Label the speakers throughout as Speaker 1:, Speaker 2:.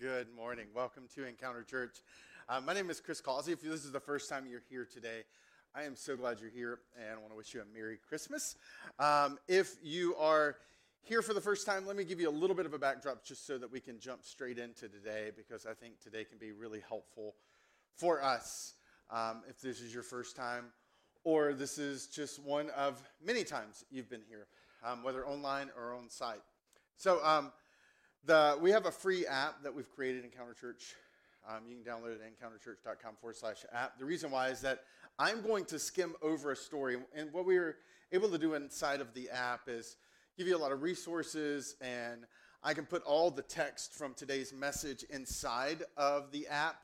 Speaker 1: Good morning. Welcome to Encounter Church. Uh, my name is Chris Causey. If this is the first time you're here today, I am so glad you're here and I want to wish you a Merry Christmas. Um, if you are here for the first time, let me give you a little bit of a backdrop just so that we can jump straight into today because I think today can be really helpful for us um, if this is your first time or this is just one of many times you've been here, um, whether online or on site. So, um, the, we have a free app that we've created, Encounter Church. Um, you can download it at encounterchurch.com forward slash app. The reason why is that I'm going to skim over a story. And what we were able to do inside of the app is give you a lot of resources, and I can put all the text from today's message inside of the app.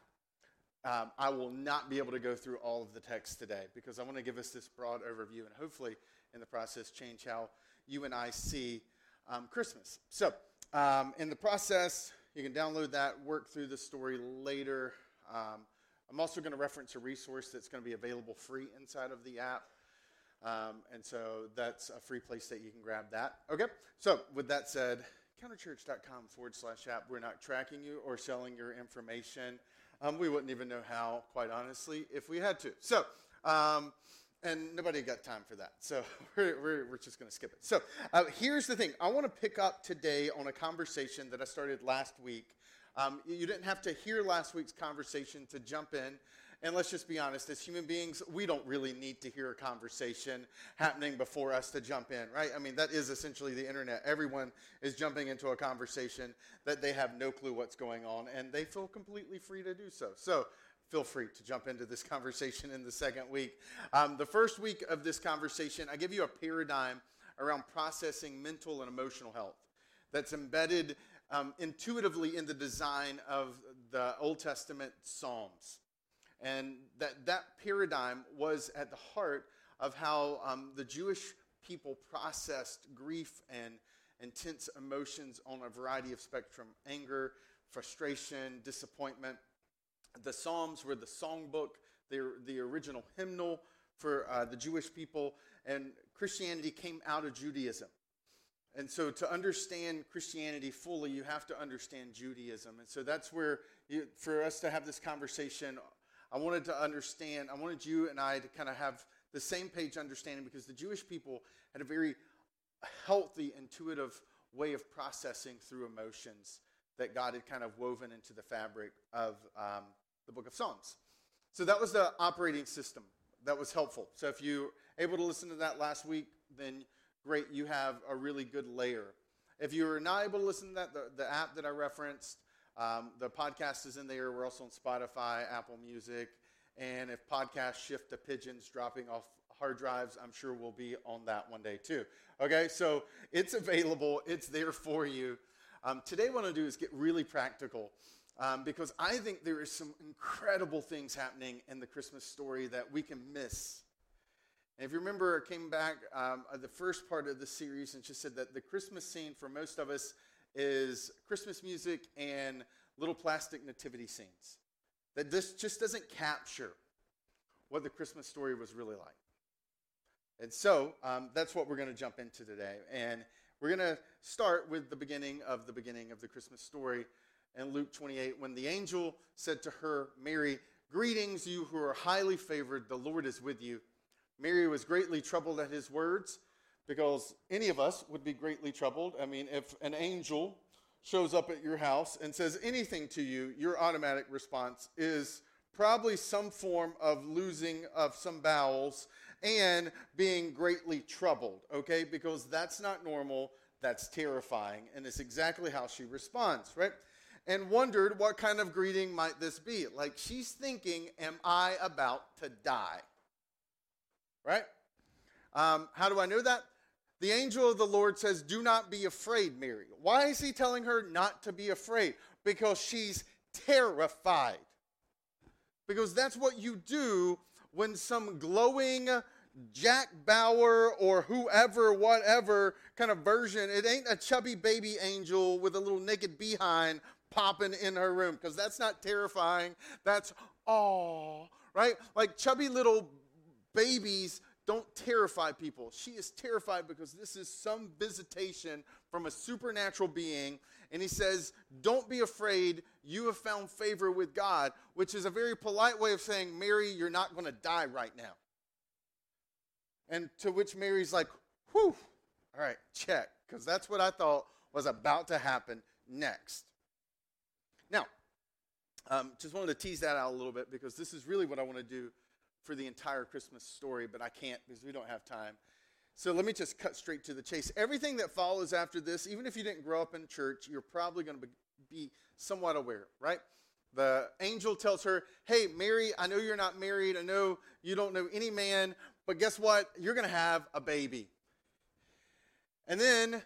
Speaker 1: Um, I will not be able to go through all of the text today because I want to give us this broad overview and hopefully, in the process, change how you and I see um, Christmas. So, um, in the process, you can download that, work through the story later. Um, I'm also going to reference a resource that's going to be available free inside of the app. Um, and so that's a free place that you can grab that. Okay, so with that said, counterchurch.com forward slash app. We're not tracking you or selling your information. Um, we wouldn't even know how, quite honestly, if we had to. So, um, and nobody got time for that. So we're, we're, we're just going to skip it. So uh, here's the thing I want to pick up today on a conversation that I started last week. Um, you didn't have to hear last week's conversation to jump in. And let's just be honest, as human beings, we don't really need to hear a conversation happening before us to jump in, right? I mean, that is essentially the internet. Everyone is jumping into a conversation that they have no clue what's going on, and they feel completely free to do so. So feel free to jump into this conversation in the second week. Um, the first week of this conversation, I give you a paradigm around processing mental and emotional health that's embedded um, intuitively in the design of the Old Testament Psalms. And that, that paradigm was at the heart of how um, the Jewish people processed grief and intense emotions on a variety of spectrum anger, frustration, disappointment. The Psalms were the songbook, they're the original hymnal for uh, the Jewish people, and Christianity came out of Judaism. And so, to understand Christianity fully, you have to understand Judaism. And so, that's where, you, for us to have this conversation, I wanted to understand, I wanted you and I to kind of have the same page understanding because the Jewish people had a very healthy, intuitive way of processing through emotions that God had kind of woven into the fabric of um, the book of Psalms. So that was the operating system that was helpful. So if you able to listen to that last week, then great, you have a really good layer. If you were not able to listen to that, the, the app that I referenced, um, the podcast is in there. We're also on Spotify, Apple Music, and if podcasts shift to pigeons dropping off hard drives, I'm sure we'll be on that one day too. Okay, so it's available, it's there for you. Um, today, what I want to do is get really practical um, because I think there is some incredible things happening in the Christmas story that we can miss. And if you remember, I came back um, the first part of the series and just said that the Christmas scene for most of us is Christmas music and little plastic nativity scenes. That this just doesn't capture what the Christmas story was really like. And so um, that's what we're going to jump into today. And we're going to start with the beginning of the beginning of the Christmas story in Luke 28 when the angel said to her, Mary, Greetings, you who are highly favored, the Lord is with you. Mary was greatly troubled at his words because any of us would be greatly troubled. I mean, if an angel shows up at your house and says anything to you, your automatic response is probably some form of losing of some bowels and being greatly troubled, okay? Because that's not normal, that's terrifying, and it's exactly how she responds, right? And wondered what kind of greeting might this be. Like she's thinking, Am I about to die? Right? Um, how do I know that? The angel of the Lord says, Do not be afraid, Mary. Why is he telling her not to be afraid? Because she's terrified. Because that's what you do when some glowing Jack Bauer or whoever, whatever kind of version, it ain't a chubby baby angel with a little naked behind popping in her room because that's not terrifying. That's, oh, right? Like chubby little babies don't terrify people. She is terrified because this is some visitation from a supernatural being. And he says, Don't be afraid. You have found favor with God, which is a very polite way of saying, Mary, you're not going to die right now. And to which Mary's like, Whew, all right, check, because that's what I thought was about to happen next. Now, um, just wanted to tease that out a little bit because this is really what I want to do for the entire Christmas story, but I can't because we don't have time. So let me just cut straight to the chase. Everything that follows after this, even if you didn't grow up in church, you're probably going to be somewhat aware, right? The angel tells her, Hey, Mary, I know you're not married. I know you don't know any man, but guess what? You're going to have a baby. And then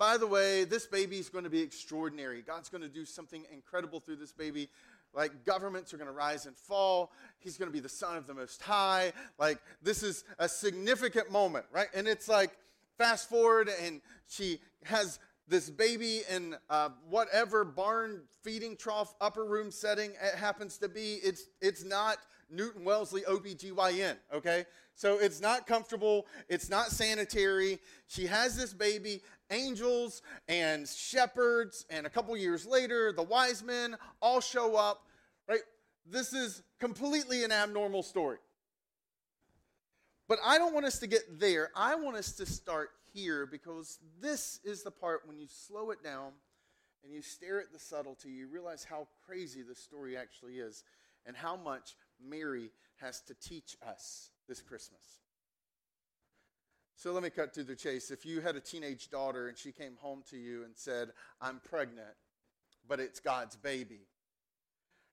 Speaker 1: by the way, this baby is going to be extraordinary. God's going to do something incredible through this baby. Like governments are going to rise and fall. He's going to be the son of the Most High. Like this is a significant moment, right? And it's like fast forward, and she has this baby in uh, whatever barn feeding trough upper room setting it happens to be. It's it's not Newton Wellesley OBGYN, okay? So it's not comfortable, it's not sanitary. She has this baby, angels and shepherds, and a couple years later, the wise men all show up, right? This is completely an abnormal story. But I don't want us to get there. I want us to start here because this is the part when you slow it down and you stare at the subtlety, you realize how crazy this story actually is and how much Mary has to teach us this Christmas. So let me cut to the chase. If you had a teenage daughter and she came home to you and said, I'm pregnant, but it's God's baby,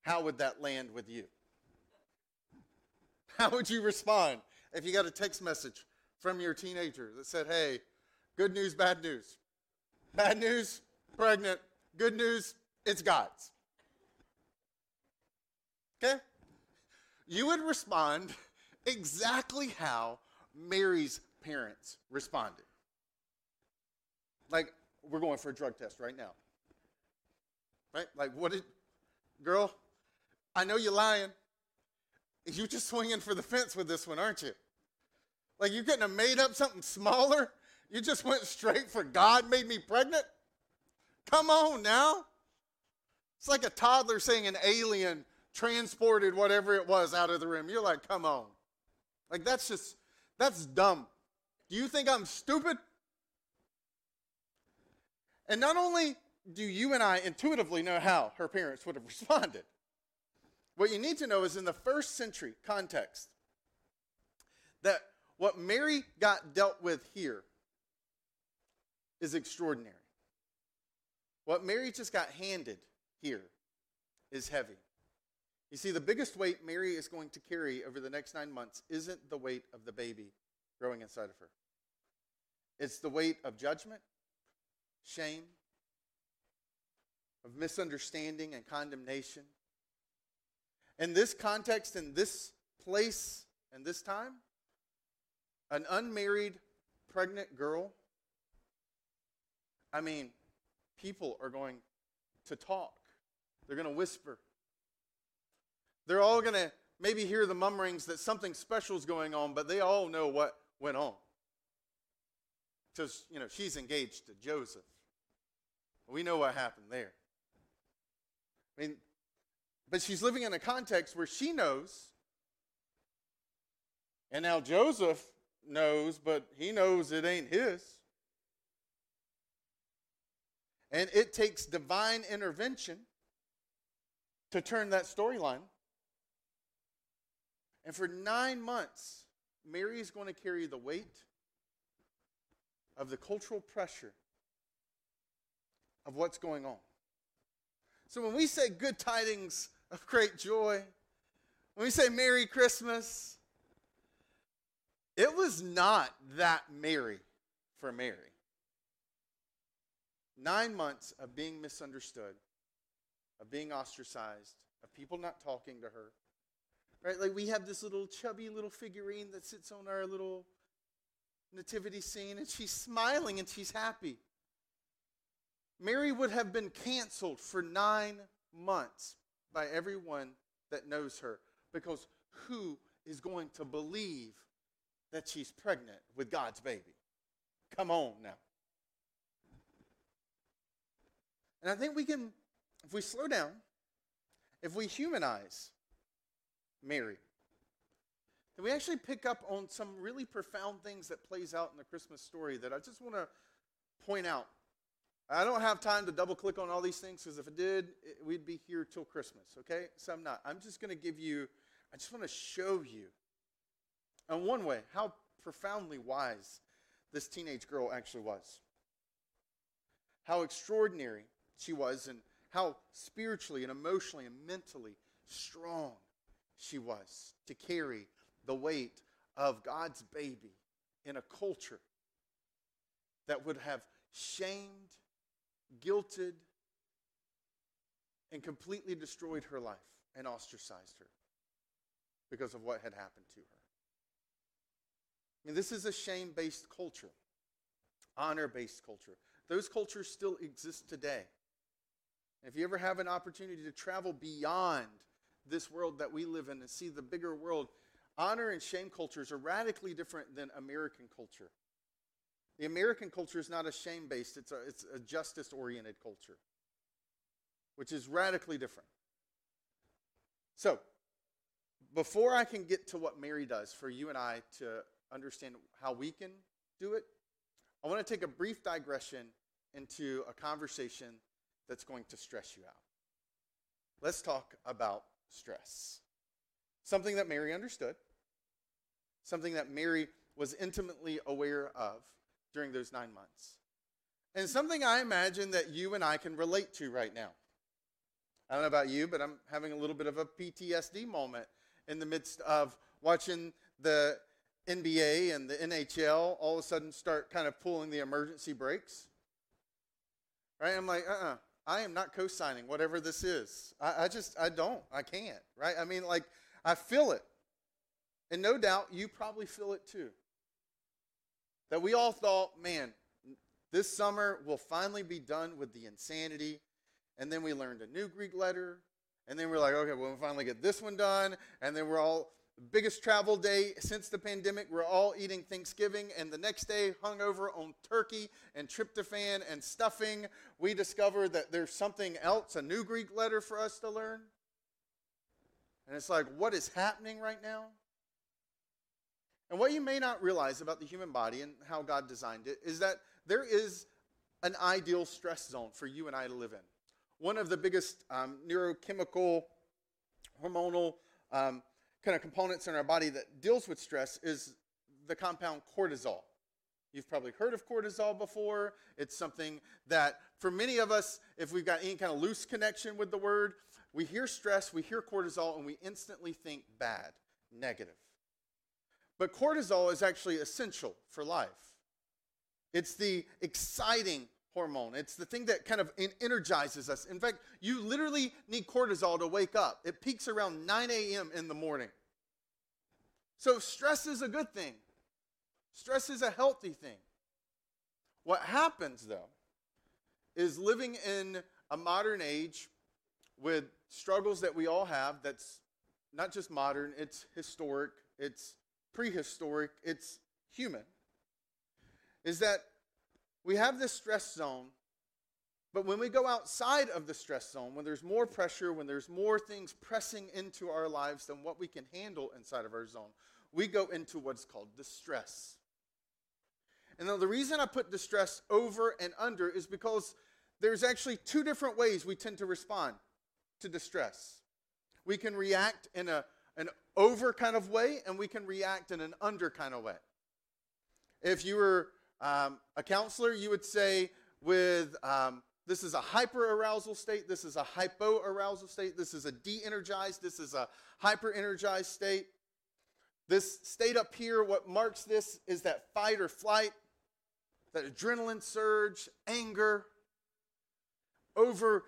Speaker 1: how would that land with you? How would you respond if you got a text message from your teenager that said, Hey, good news, bad news? Bad news, pregnant. Good news, it's God's. Okay? you would respond exactly how Mary's parents responded. Like, we're going for a drug test right now. Right? Like, what did, girl, I know you're lying. You're just swinging for the fence with this one, aren't you? Like, you couldn't have made up something smaller. You just went straight for God made me pregnant. Come on now. It's like a toddler saying an alien transported whatever it was out of the room. You're like, come on. Like, that's just, that's dumb. Do you think I'm stupid? And not only do you and I intuitively know how her parents would have responded, what you need to know is in the first century context, that what Mary got dealt with here is extraordinary. What Mary just got handed here is heavy. You see, the biggest weight Mary is going to carry over the next nine months isn't the weight of the baby growing inside of her, it's the weight of judgment, shame, of misunderstanding and condemnation. In this context, in this place, and this time, an unmarried pregnant girl, I mean, people are going to talk. They're going to whisper. They're all going to maybe hear the mummerings that something special is going on, but they all know what went on. Because, you know, she's engaged to Joseph. We know what happened there. I mean, but she's living in a context where she knows, and now Joseph knows, but he knows it ain't his. And it takes divine intervention to turn that storyline. And for nine months, Mary is going to carry the weight of the cultural pressure of what's going on. So when we say good tidings of great joy, when we say Merry Christmas, it was not that merry for Mary. Nine months of being misunderstood, of being ostracized, of people not talking to her, Right? Like we have this little chubby little figurine that sits on our little nativity scene, and she's smiling and she's happy. Mary would have been canceled for nine months by everyone that knows her because who is going to believe that she's pregnant with God's baby. Come on now. And I think we can, if we slow down, if we humanize Mary, then we actually pick up on some really profound things that plays out in the Christmas story that I just want to point out. I don't have time to double click on all these things because if I did, it, we'd be here till Christmas, okay? So I'm not. I'm just going to give you, I just want to show you, in one way, how profoundly wise this teenage girl actually was. How extraordinary she was, and how spiritually and emotionally and mentally strong she was to carry the weight of God's baby in a culture that would have shamed, guilted, and completely destroyed her life and ostracized her because of what had happened to her. I mean, this is a shame based culture, honor based culture. Those cultures still exist today. If you ever have an opportunity to travel beyond this world that we live in and see the bigger world, honor and shame cultures are radically different than American culture. The American culture is not a shame based, it's a, it's a justice oriented culture, which is radically different. So, before I can get to what Mary does for you and I to understand how we can do it, I want to take a brief digression into a conversation that's going to stress you out. Let's talk about stress. Something that Mary understood, something that Mary was intimately aware of during those nine months, and something I imagine that you and I can relate to right now. I don't know about you, but I'm having a little bit of a PTSD moment in the midst of watching the NBA and the NHL all of a sudden start kind of pulling the emergency brakes. Right? I'm like, uh uh-uh. uh I am not co signing whatever this is. I, I just, I don't. I can't, right? I mean, like, I feel it. And no doubt you probably feel it too. That we all thought, man, this summer we'll finally be done with the insanity. And then we learned a new Greek letter. And then we're like, okay, well, we'll finally get this one done. And then we're all biggest travel day since the pandemic. We're all eating Thanksgiving, and the next day, hungover on turkey and tryptophan and stuffing, we discover that there's something else, a new Greek letter for us to learn. And it's like, what is happening right now? And what you may not realize about the human body and how God designed it is that there is an ideal stress zone for you and I to live in. One of the biggest um, neurochemical, hormonal um, kind of components in our body that deals with stress is the compound cortisol. You've probably heard of cortisol before. It's something that, for many of us, if we've got any kind of loose connection with the word, we hear stress, we hear cortisol, and we instantly think bad, negative. But cortisol is actually essential for life. It's the exciting hormone. It's the thing that kind of energizes us. In fact, you literally need cortisol to wake up. It peaks around 9 a.m. in the morning. So, stress is a good thing, stress is a healthy thing. What happens, though, is living in a modern age with struggles that we all have that's not just modern, it's historic, it's prehistoric, it's human, is that we have this stress zone, but when we go outside of the stress zone, when there's more pressure, when there's more things pressing into our lives than what we can handle inside of our zone, we go into what's called distress. And now the reason I put distress over and under is because there's actually two different ways we tend to respond to distress. We can react in a, an over kind of way, and we can react in an under kind of way. If you were um, a counselor, you would say with um, this is a hyper arousal state, this is a hypo arousal state, this is a de energized, this is a hyper energized state. This state up here, what marks this is that fight or flight, that adrenaline surge, anger, over,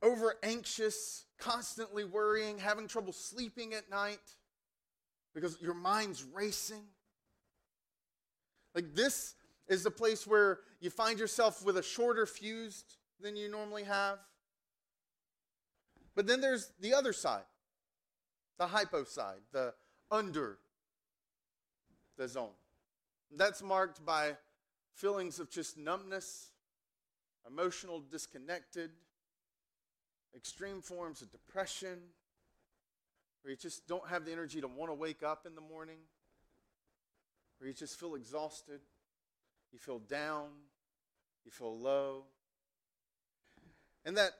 Speaker 1: over anxious, constantly worrying, having trouble sleeping at night because your mind's racing. Like this is the place where you find yourself with a shorter fuse than you normally have. But then there's the other side, the hypo side, the under the zone. That's marked by feelings of just numbness, emotional disconnected, extreme forms of depression, where you just don't have the energy to want to wake up in the morning, where you just feel exhausted, you feel down, you feel low. And that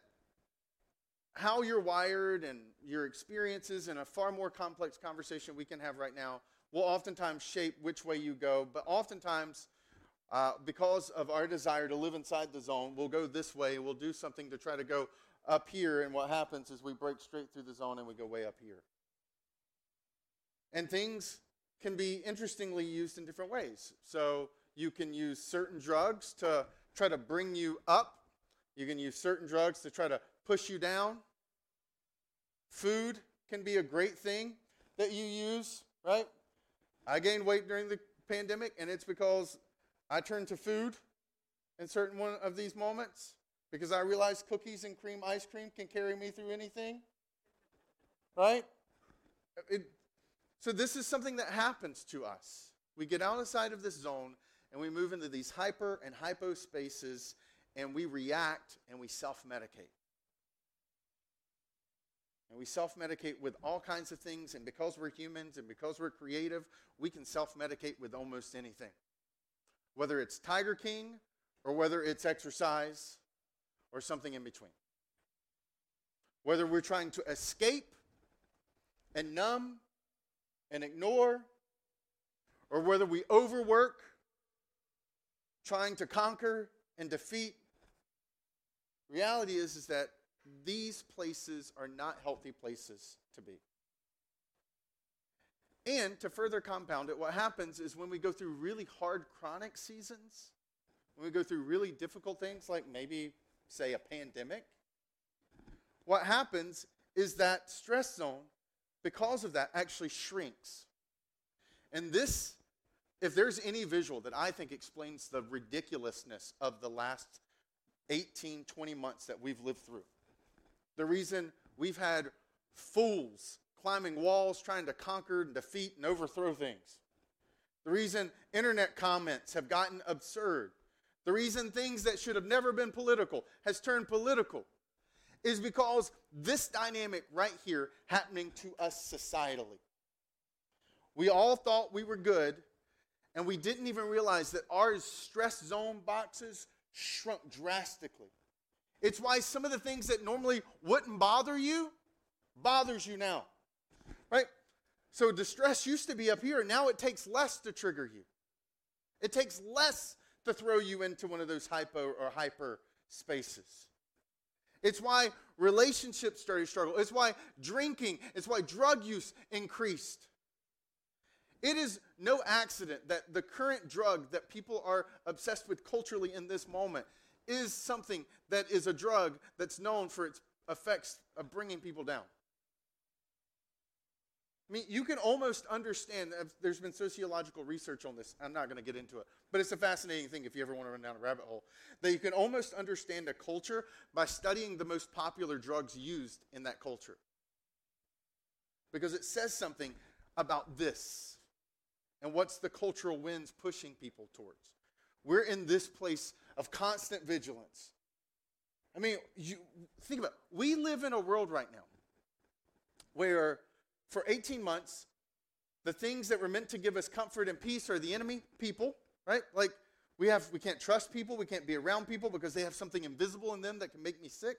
Speaker 1: how you're wired and your experiences in a far more complex conversation we can have right now will oftentimes shape which way you go. But oftentimes, uh, because of our desire to live inside the zone, we'll go this way. We'll do something to try to go up here. And what happens is we break straight through the zone and we go way up here. And things can be interestingly used in different ways. So you can use certain drugs to try to bring you up. You can use certain drugs to try to push you down. Food can be a great thing that you use, right? I gained weight during the pandemic, and it's because I turned to food in certain one of these moments because I realized cookies and cream ice cream can carry me through anything, right? It, so this is something that happens to us. We get outside of this zone and we move into these hyper and hypo spaces and we react and we self medicate. And we self medicate with all kinds of things. And because we're humans and because we're creative, we can self medicate with almost anything. Whether it's Tiger King or whether it's exercise or something in between. Whether we're trying to escape and numb and ignore, or whether we overwork trying to conquer and defeat. Reality is, is that these places are not healthy places to be. And to further compound it, what happens is when we go through really hard chronic seasons, when we go through really difficult things like maybe, say, a pandemic, what happens is that stress zone, because of that, actually shrinks. And this, if there's any visual that I think explains the ridiculousness of the last 18, 20 months that we've lived through, the reason we've had fools climbing walls trying to conquer and defeat and overthrow things. The reason internet comments have gotten absurd. The reason things that should have never been political has turned political is because this dynamic right here happening to us societally. We all thought we were good, and we didn't even realize that our stress zone boxes shrunk drastically. It's why some of the things that normally wouldn't bother you bothers you now. Right? So distress used to be up here, now it takes less to trigger you. It takes less to throw you into one of those hypo or hyper spaces. It's why relationships started to struggle. It's why drinking, it's why drug use increased. It is no accident that the current drug that people are obsessed with culturally in this moment is something that is a drug that's known for its effects of bringing people down. I mean, you can almost understand, there's been sociological research on this. I'm not going to get into it, but it's a fascinating thing if you ever want to run down a rabbit hole. That you can almost understand a culture by studying the most popular drugs used in that culture. Because it says something about this and what's the cultural winds pushing people towards. We're in this place of constant vigilance. I mean, you think about it. We live in a world right now where for 18 months, the things that were meant to give us comfort and peace are the enemy, people, right? Like we have we can't trust people, we can't be around people because they have something invisible in them that can make me sick.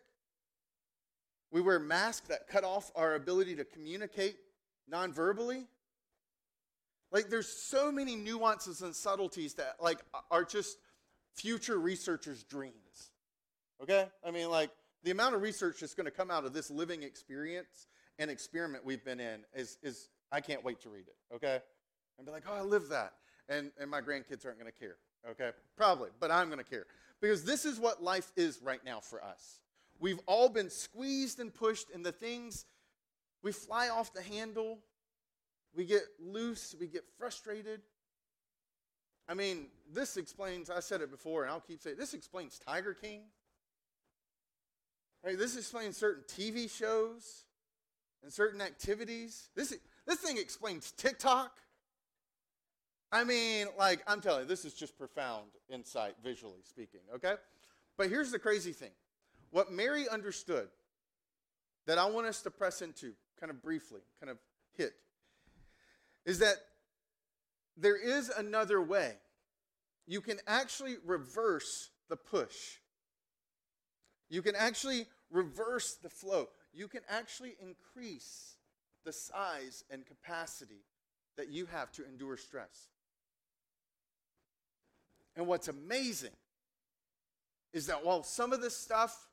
Speaker 1: We wear masks that cut off our ability to communicate non-verbally. Like there's so many nuances and subtleties that like are just future researchers' dreams. Okay? I mean, like, the amount of research that's going to come out of this living experience and experiment we've been in is, is I can't wait to read it. Okay? And be like, oh, I live that. And, and my grandkids aren't going to care. Okay? Probably, but I'm going to care. Because this is what life is right now for us. We've all been squeezed and pushed, and the things, we fly off the handle, we get loose, we get frustrated, I mean, this explains, I said it before, and I'll keep saying this explains Tiger King. Right? This explains certain TV shows and certain activities. This, this thing explains TikTok. I mean, like, I'm telling you, this is just profound insight, visually speaking, okay? But here's the crazy thing what Mary understood that I want us to press into, kind of briefly, kind of hit, is that there is another way. You can actually reverse the push. You can actually reverse the flow. You can actually increase the size and capacity that you have to endure stress. And what's amazing is that while some of this stuff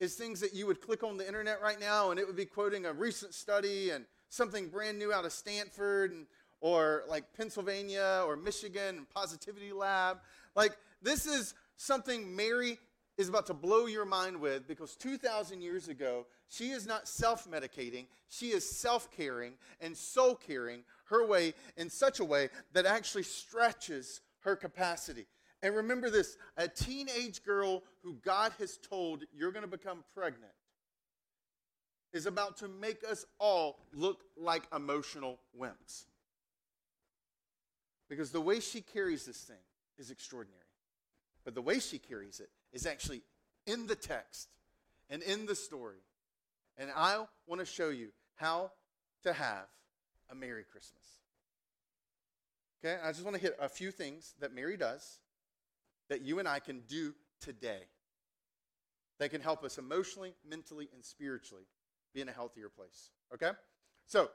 Speaker 1: is things that you would click on the internet right now and it would be quoting a recent study and something brand new out of Stanford and, or like Pennsylvania or Michigan and Positivity Lab. Like, this is something Mary is about to blow your mind with because 2,000 years ago, she is not self medicating, she is self caring and soul caring her way in such a way that actually stretches her capacity. And remember this a teenage girl who God has told you're going to become pregnant is about to make us all look like emotional wimps. Because the way she carries this thing is extraordinary. But the way she carries it is actually in the text and in the story. And I want to show you how to have a Merry Christmas. Okay, I just want to hit a few things that Mary does that you and I can do today that can help us emotionally, mentally, and spiritually be in a healthier place. Okay? So,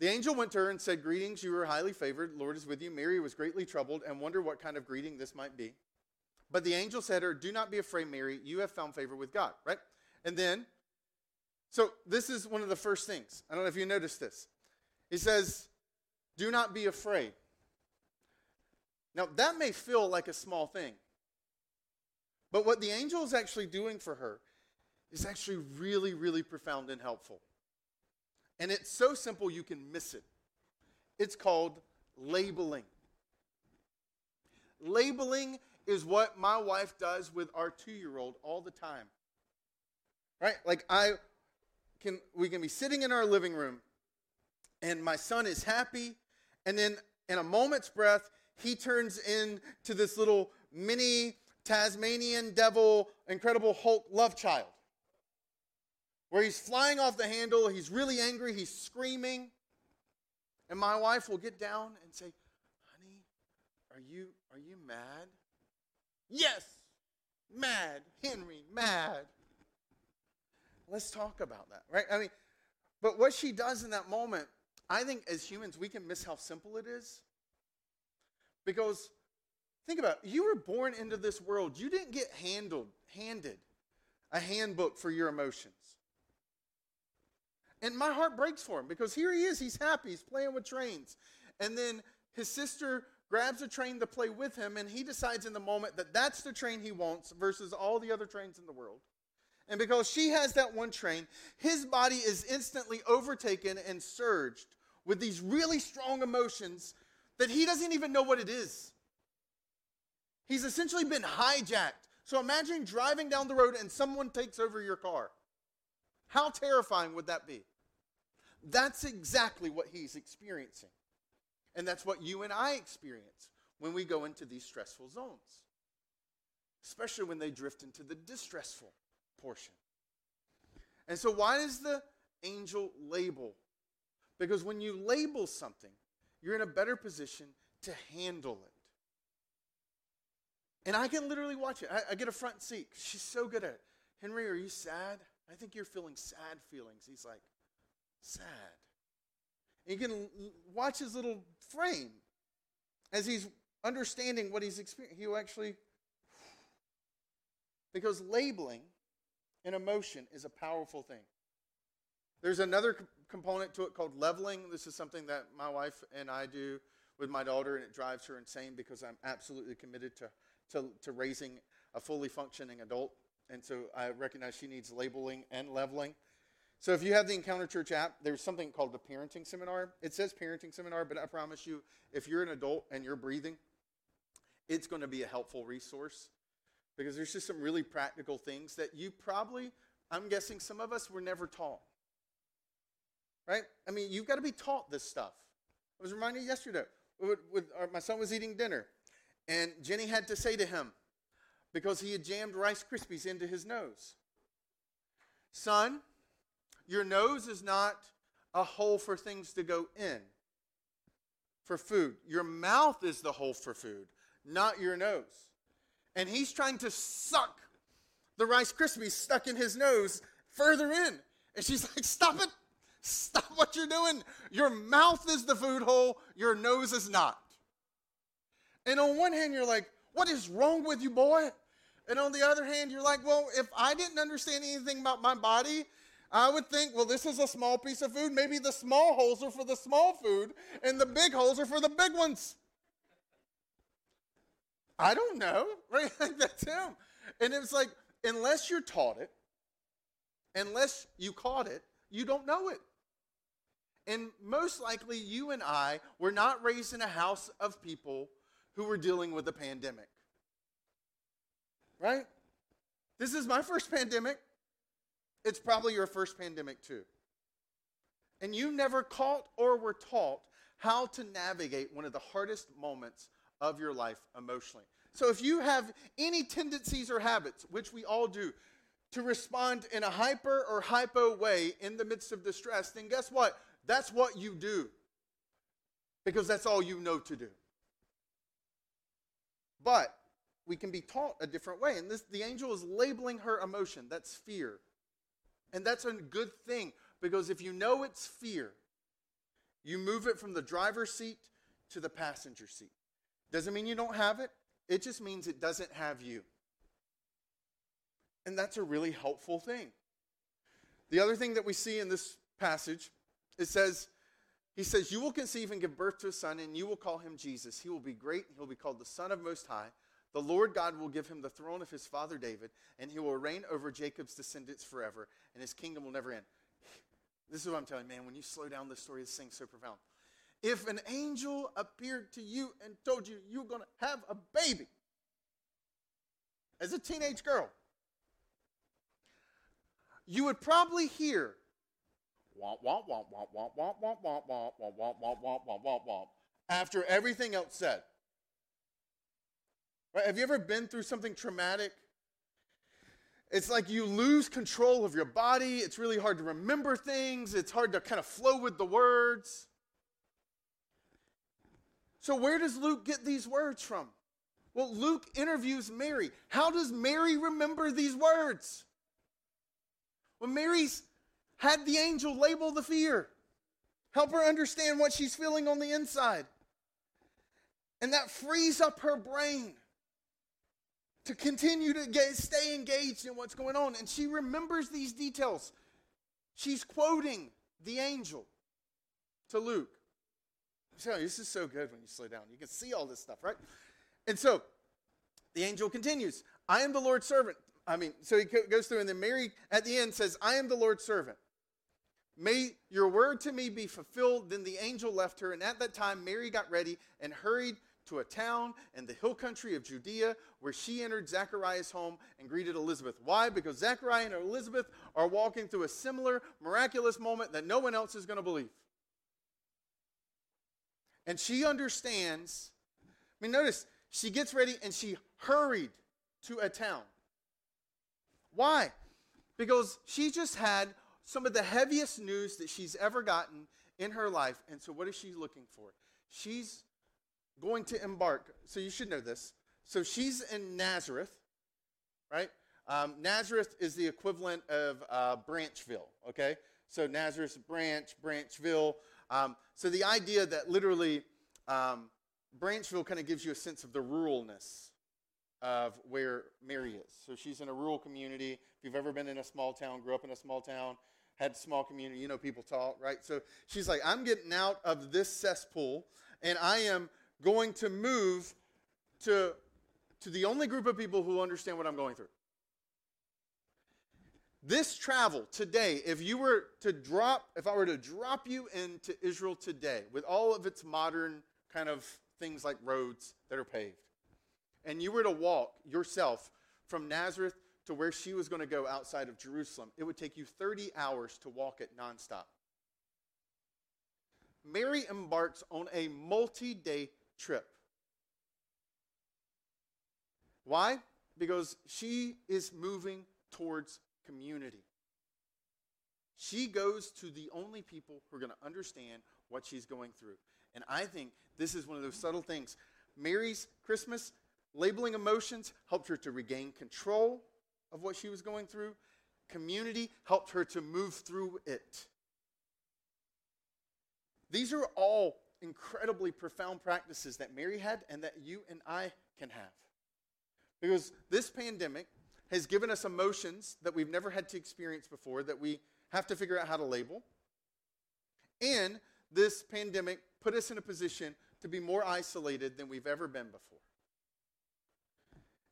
Speaker 1: the angel went to her and said, Greetings, you are highly favored. Lord is with you. Mary was greatly troubled and wondered what kind of greeting this might be. But the angel said to her, Do not be afraid, Mary. You have found favor with God, right? And then, so this is one of the first things. I don't know if you noticed this. He says, Do not be afraid. Now, that may feel like a small thing. But what the angel is actually doing for her is actually really, really profound and helpful. And it's so simple you can miss it. It's called labeling. Labeling is what my wife does with our two year old all the time. Right? Like, I can, we can be sitting in our living room, and my son is happy, and then in a moment's breath, he turns into this little mini Tasmanian devil, Incredible Hulk love child. Where he's flying off the handle, he's really angry, he's screaming. And my wife will get down and say, Honey, are you, are you mad? Yes, mad. Henry, mad. Let's talk about that, right? I mean, but what she does in that moment, I think as humans, we can miss how simple it is. Because think about it, you were born into this world. You didn't get handled, handed a handbook for your emotions. And my heart breaks for him because here he is, he's happy, he's playing with trains. And then his sister grabs a train to play with him, and he decides in the moment that that's the train he wants versus all the other trains in the world. And because she has that one train, his body is instantly overtaken and surged with these really strong emotions that he doesn't even know what it is. He's essentially been hijacked. So imagine driving down the road and someone takes over your car. How terrifying would that be? That's exactly what he's experiencing. And that's what you and I experience when we go into these stressful zones, especially when they drift into the distressful portion. And so, why does the angel label? Because when you label something, you're in a better position to handle it. And I can literally watch it. I, I get a front seat. She's so good at it. Henry, are you sad? I think you're feeling sad feelings. He's like, sad. You can watch his little frame as he's understanding what he's experiencing. He'll actually, because labeling an emotion is a powerful thing. There's another component to it called leveling. This is something that my wife and I do with my daughter, and it drives her insane because I'm absolutely committed to, to, to raising a fully functioning adult. And so I recognize she needs labeling and leveling. So if you have the Encounter Church app, there's something called the parenting seminar. It says parenting seminar, but I promise you, if you're an adult and you're breathing, it's going to be a helpful resource because there's just some really practical things that you probably, I'm guessing some of us were never taught. Right? I mean, you've got to be taught this stuff. I was reminded yesterday, with, with uh, my son was eating dinner, and Jenny had to say to him, because he had jammed Rice Krispies into his nose, Son, your nose is not a hole for things to go in for food. Your mouth is the hole for food, not your nose. And he's trying to suck the Rice Krispies stuck in his nose further in. And she's like, Stop it. Stop what you're doing. Your mouth is the food hole, your nose is not. And on one hand, you're like, What is wrong with you, boy? And on the other hand, you're like, Well, if I didn't understand anything about my body, I would think, well, this is a small piece of food. Maybe the small holes are for the small food, and the big holes are for the big ones. I don't know, right? Like That's him. And it's like, unless you're taught it, unless you caught it, you don't know it. And most likely, you and I were not raised in a house of people who were dealing with a pandemic. Right? This is my first pandemic. It's probably your first pandemic, too. And you never caught or were taught how to navigate one of the hardest moments of your life emotionally. So if you have any tendencies or habits, which we all do, to respond in a hyper or hypo way in the midst of distress, then guess what? That's what you do. Because that's all you know to do. But we can be taught a different way. And this, the angel is labeling her emotion. That's fear. And that's a good thing because if you know it's fear, you move it from the driver's seat to the passenger seat. Doesn't mean you don't have it, it just means it doesn't have you. And that's a really helpful thing. The other thing that we see in this passage, it says, he says, You will conceive and give birth to a son, and you will call him Jesus. He will be great, he'll be called the Son of Most High. The Lord God will give him the throne of his father David, and he will reign over Jacob's descendants forever, and his kingdom will never end. This is what I'm telling you, man. When you slow down this story, this thing's so profound. If an angel appeared to you and told you you're going to have a baby as a teenage girl, you would probably hear womp womp womp womp womp womp womp womp womp womp womp womp womp womp womp womp after everything else said. Right? Have you ever been through something traumatic? It's like you lose control of your body. It's really hard to remember things. It's hard to kind of flow with the words. So, where does Luke get these words from? Well, Luke interviews Mary. How does Mary remember these words? Well, Mary's had the angel label the fear, help her understand what she's feeling on the inside. And that frees up her brain to continue to get, stay engaged in what's going on. And she remembers these details. She's quoting the angel to Luke. So this is so good when you slow down. You can see all this stuff, right? And so the angel continues, I am the Lord's servant. I mean, so he goes through, and then Mary at the end says, I am the Lord's servant. May your word to me be fulfilled. Then the angel left her, and at that time Mary got ready and hurried to a town in the hill country of Judea where she entered Zachariah's home and greeted Elizabeth. Why? Because Zachariah and Elizabeth are walking through a similar miraculous moment that no one else is going to believe. And she understands. I mean, notice, she gets ready and she hurried to a town. Why? Because she just had some of the heaviest news that she's ever gotten in her life. And so, what is she looking for? She's going to embark. So you should know this. So she's in Nazareth, right? Um, Nazareth is the equivalent of uh, Branchville, okay? So Nazareth, Branch, Branchville. Um, so the idea that literally um, Branchville kind of gives you a sense of the ruralness of where Mary is. So she's in a rural community. If you've ever been in a small town, grew up in a small town, had a small community, you know people talk, right? So she's like, I'm getting out of this cesspool and I am going to move to, to the only group of people who understand what I'm going through. This travel today, if you were to drop, if I were to drop you into Israel today with all of its modern kind of things like roads that are paved, and you were to walk yourself from Nazareth to where she was going to go outside of Jerusalem, it would take you 30 hours to walk it nonstop. Mary embarks on a multi day trip. Why? Because she is moving towards community. She goes to the only people who are going to understand what she's going through. And I think this is one of those subtle things. Mary's Christmas labeling emotions helped her to regain control of what she was going through. Community helped her to move through it. These are all incredibly profound practices that Mary had and that you and I can have. Because this pandemic has given us emotions that we've never had to experience before that we have to figure out how to label. And this pandemic put us in a position to be more isolated than we've ever been before.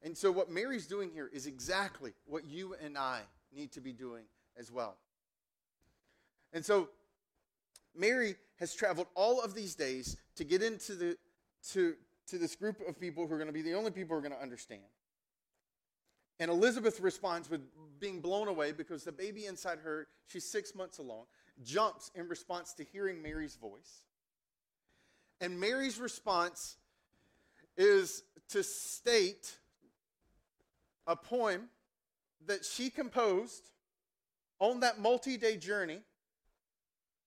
Speaker 1: And so, what Mary's doing here is exactly what you and I need to be doing as well. And so, Mary has traveled all of these days to get into the to, to this group of people who are going to be the only people who are going to understand. And Elizabeth responds with being blown away because the baby inside her, she's six months along, jumps in response to hearing Mary's voice. And Mary's response is to state a poem that she composed on that multi day journey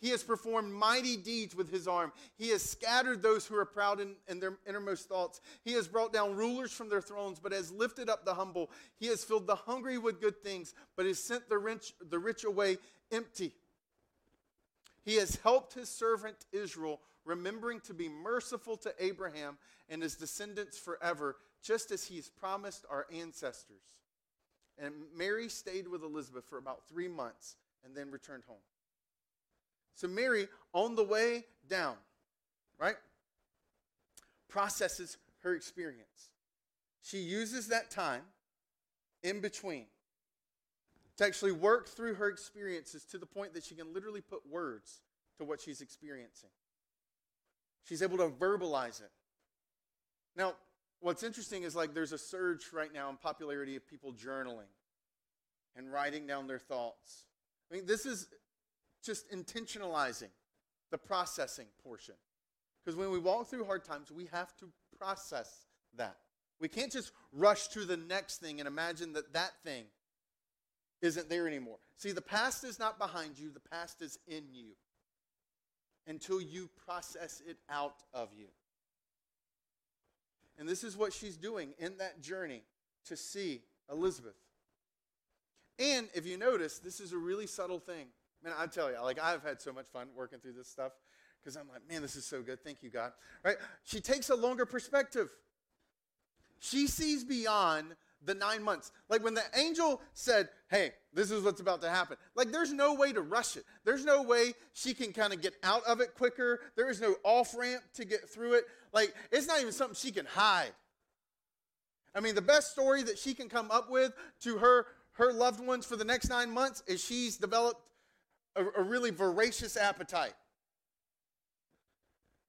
Speaker 1: He has performed mighty deeds with his arm. He has scattered those who are proud in, in, their innermost thoughts. He has brought down rulers from their thrones, but has lifted up the humble. He has filled the hungry with good things, but has sent the rich, the rich away empty. He has helped his servant Israel, remembering to be merciful to Abraham and his descendants forever, just as he's promised our ancestors. And Mary stayed with Elizabeth for about three months and then returned home. So Mary, on the way down, right, processes her experience. She uses that time in between to actually work through her experiences to the point that she can literally put words to what she's experiencing. She's able to verbalize it. Now, what's interesting is like there's a surge right now in popularity of people journaling and writing down their thoughts. I mean, this is just intentionalizing the processing portion. Because when we walk through hard times, we have to process that. We can't just rush to the next thing and imagine that that thing isn't there anymore. See, the past is not behind you, the past is in you until you process it out of you. And this is what she's doing in that journey to see Elizabeth. And if you notice, this is a really subtle thing. Man, I tell you, like I've had so much fun working through this stuff because I'm like, man, this is so good. Thank you, God. Right? She takes a longer perspective. She sees beyond the nine months. Like when the angel said, hey, this is what's about to happen. Like there's no way to rush it. There's no way she can kind of get out of it quicker. There is no off ramp to get through it. Like it's not even something she can hide. I mean, the best story that she can come up with to her her loved ones for the next nine months is she's developed a, a really voracious appetite.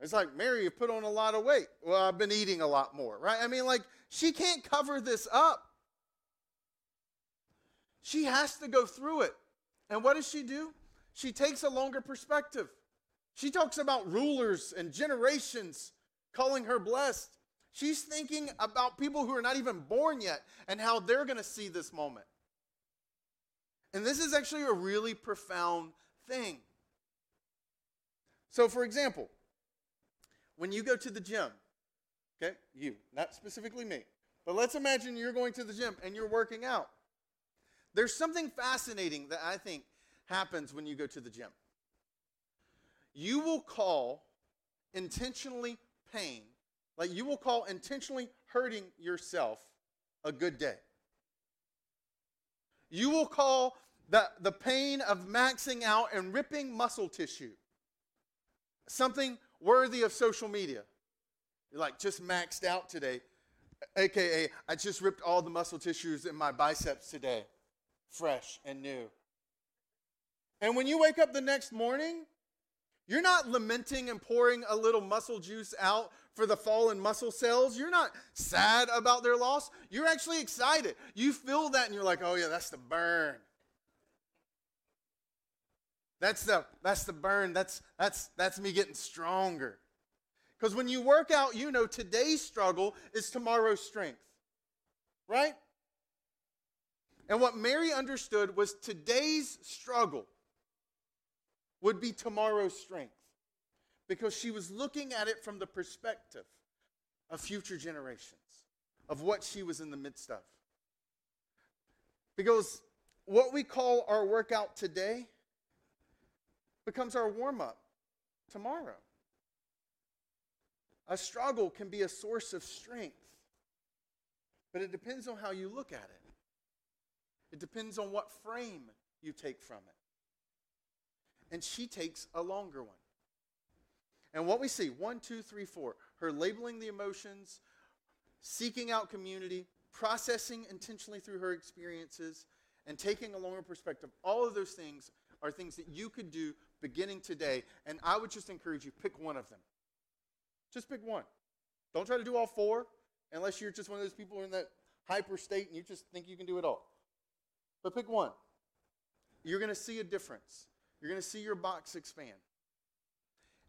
Speaker 1: It's like, Mary, you put on a lot of weight. Well, I've been eating a lot more, right? I mean, like, she can't cover this up. She has to go through it. And what does she do? She takes a longer perspective. She talks about rulers and generations calling her blessed. She's thinking about people who are not even born yet and how they're going to see this moment. And this is actually a really profound thing. So, for example, when you go to the gym, okay, you, not specifically me, but let's imagine you're going to the gym and you're working out. There's something fascinating that I think happens when you go to the gym. You will call intentionally pain, like you will call intentionally hurting yourself a good day. You will call the, the pain of maxing out and ripping muscle tissue. Something worthy of social media. You're like, just maxed out today. AKA, I just ripped all the muscle tissues in my biceps today, fresh and new. And when you wake up the next morning, you're not lamenting and pouring a little muscle juice out for the fallen muscle cells. You're not sad about their loss. You're actually excited. You feel that and you're like, oh, yeah, that's the burn. That's the, that's the burn. That's, that's, that's me getting stronger. Because when you work out, you know today's struggle is tomorrow's strength. Right? And what Mary understood was today's struggle would be tomorrow's strength because she was looking at it from the perspective of future generations, of what she was in the midst of. Because what we call our workout today becomes our warm up tomorrow. A struggle can be a source of strength, but it depends on how you look at it. It depends on what frame you take from it. And she takes a longer one. And what we see one, two, three, four her labeling the emotions, seeking out community, processing intentionally through her experiences, and taking a longer perspective. All of those things are things that you could do beginning today. And I would just encourage you pick one of them. Just pick one. Don't try to do all four unless you're just one of those people in that hyper state and you just think you can do it all. But pick one. You're going to see a difference. You're going to see your box expand.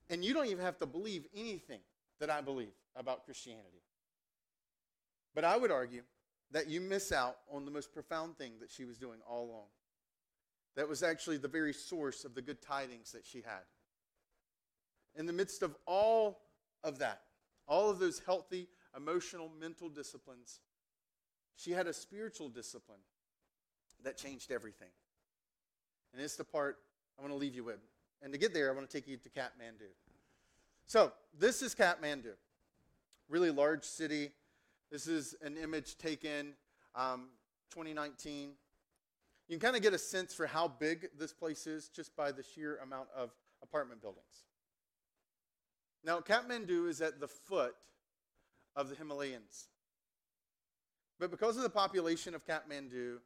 Speaker 1: And you don't even have to believe anything that I believe about Christianity. But I would argue that you miss out on the most profound thing that she was doing all along. That was actually the very source of the good tidings that she had. In the midst of all of that, all of those healthy, emotional, mental disciplines, she had a spiritual discipline that changed everything. And it's the part I want to leave you with. And to get there, I want to take you to Kathmandu. So, this is Kathmandu, really large city. This is an image taken um, 2019. You can kind of get a sense for how big this place is just by the sheer amount of apartment buildings. Now, Kathmandu is at the foot of the Himalayas. But because of the population of Kathmandu,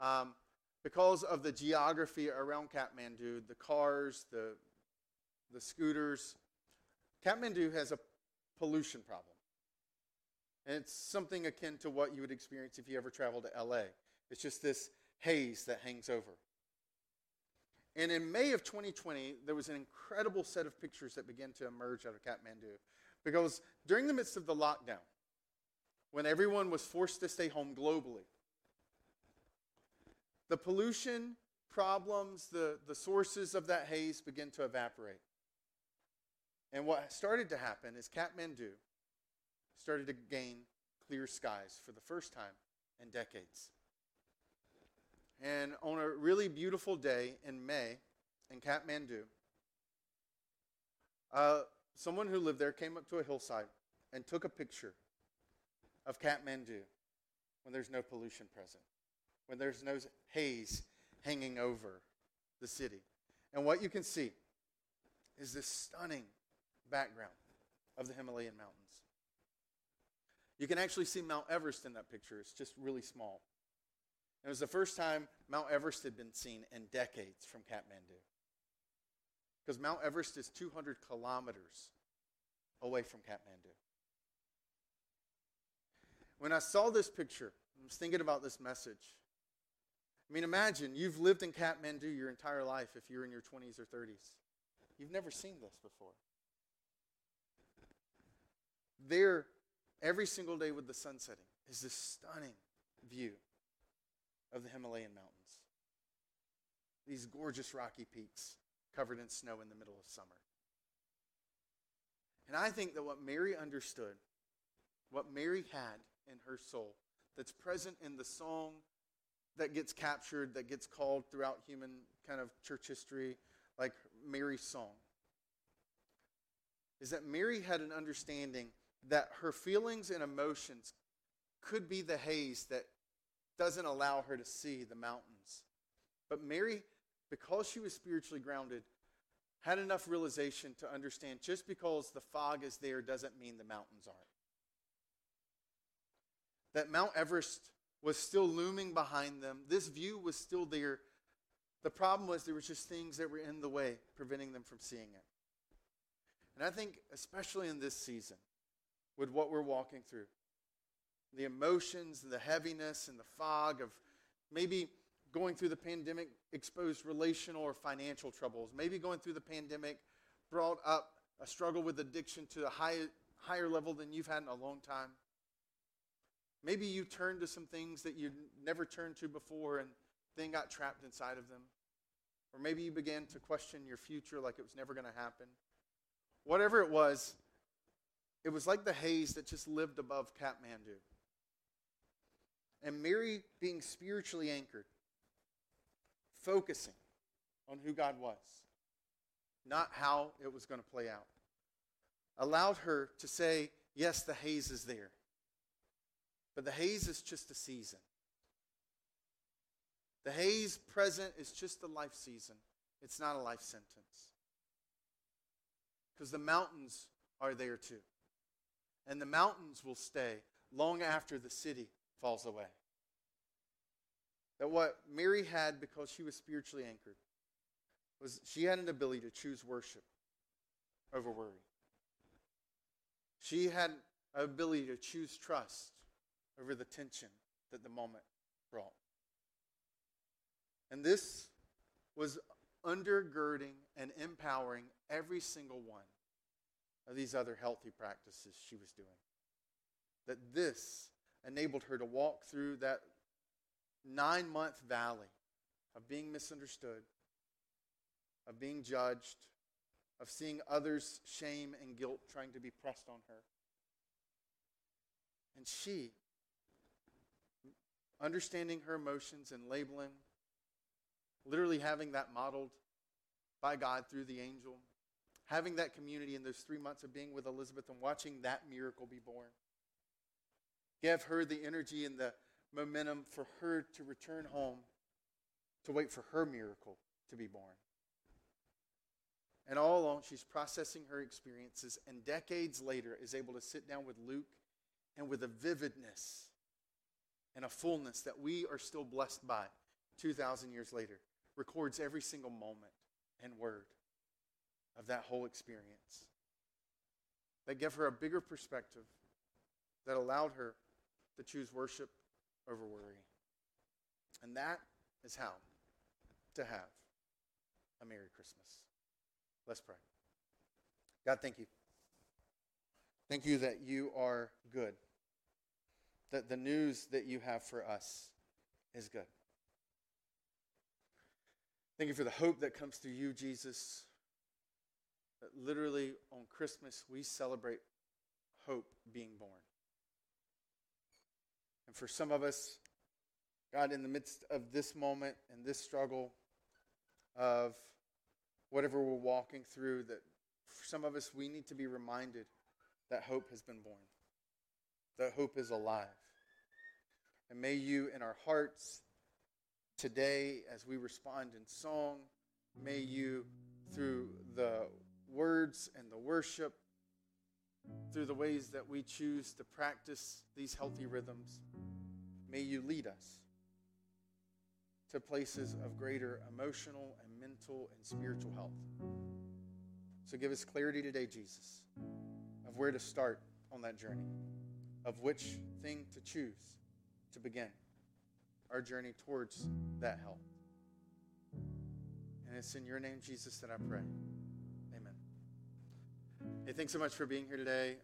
Speaker 1: um, because of the geography around Kathmandu, the cars, the, the scooters, Kathmandu has a pollution problem. And it's something akin to what you would experience if you ever traveled to LA. It's just this haze that hangs over. And in May of 2020, there was an incredible set of pictures that began to emerge out of Kathmandu. Because during the midst of the lockdown, when everyone was forced to stay home globally, the pollution problems, the, the sources of that haze began to evaporate. And what started to happen is Kathmandu started to gain clear skies for the first time in decades. And on a really beautiful day in May in Kathmandu, uh, someone who lived there came up to a hillside and took a picture of Kathmandu when there's no pollution present, when there's no haze hanging over the city. And what you can see is this stunning background of the Himalayan mountains. You can actually see Mount Everest in that picture. It's just really small. It was the first time Mount Everest had been seen in decades from Kathmandu. Because Mount Everest is 200 kilometers away from Kathmandu. When I saw this picture, I was thinking about this message. I mean, imagine you've lived in Kathmandu your entire life if you're in your 20s or 30s. You've never seen this before. There, every single day with the sun setting, is this stunning view of the Himalayan mountains. These gorgeous rocky peaks covered in snow in the middle of summer. And I think that what Mary understood, what Mary had in her soul, that's present in the song that gets captured, that gets called throughout human kind of church history, like Mary's song, is that Mary had an understanding that her feelings and emotions could be the haze that doesn't allow her to see the mountains. But Mary, because she was spiritually grounded, had enough realization to understand just because the fog is there doesn't mean the mountains aren't. that Mount Everest was still looming behind them. This view was still there. The problem was there was just things that were in the way, preventing them from seeing it. And I think, especially in this season, with what we're walking through, the emotions and the heaviness and the fog of maybe going through the pandemic exposed relational or financial troubles, maybe going through the pandemic brought up a struggle with addiction to a high, higher level than you've had in a long time. Maybe you turned to some things that you'd never turned to before and then got trapped inside of them. Or maybe you began to question your future like it was never going to happen. Whatever it was, it was like the haze that just lived above Kathmandu. And Mary, being spiritually anchored, focusing on who God was, not how it was going to play out, allowed her to say, Yes, the haze is there. But the haze is just a season. The haze present is just a life season, it's not a life sentence. Because the mountains are there too. And the mountains will stay long after the city falls away. That what Mary had because she was spiritually anchored was she had an ability to choose worship over worry. She had an ability to choose trust over the tension that the moment brought. And this was undergirding and empowering every single one of these other healthy practices she was doing. That this enabled her to walk through that nine month valley of being misunderstood, of being judged, of seeing others' shame and guilt trying to be pressed on her. And she, understanding her emotions and labeling, literally having that modeled by God through the angel, having that community in those three months of being with Elizabeth and watching that miracle be born, gave her the energy and the momentum for her to return home to wait for her miracle to be born. And all along, she's processing her experiences, and decades later, is able to sit down with Luke and with a vividness and a fullness that we are still blessed by 2,000 years later, records every single moment and word of that whole experience. That gave her a bigger perspective that allowed her to choose worship over worry. And that is how to have a Merry Christmas. Let's pray. God, thank you. Thank you that you are good, that the news that you have for us is good. Thank you for the hope that comes through you, Jesus. That literally on Christmas we celebrate hope being born. And for some of us, God, in the midst of this moment and this struggle of whatever we're walking through, that for some of us, we need to be reminded that hope has been born, that hope is alive. And may you, in our hearts today, as we respond in song, may you, through the words and the worship, through the ways that we choose to practice these healthy rhythms, may you lead us to places of greater emotional and mental and spiritual health. So give us clarity today, Jesus, of where to start on that journey, of which thing to choose to begin our journey towards that health. And it's in your name, Jesus, that I pray. Hey, thanks so much for being here today.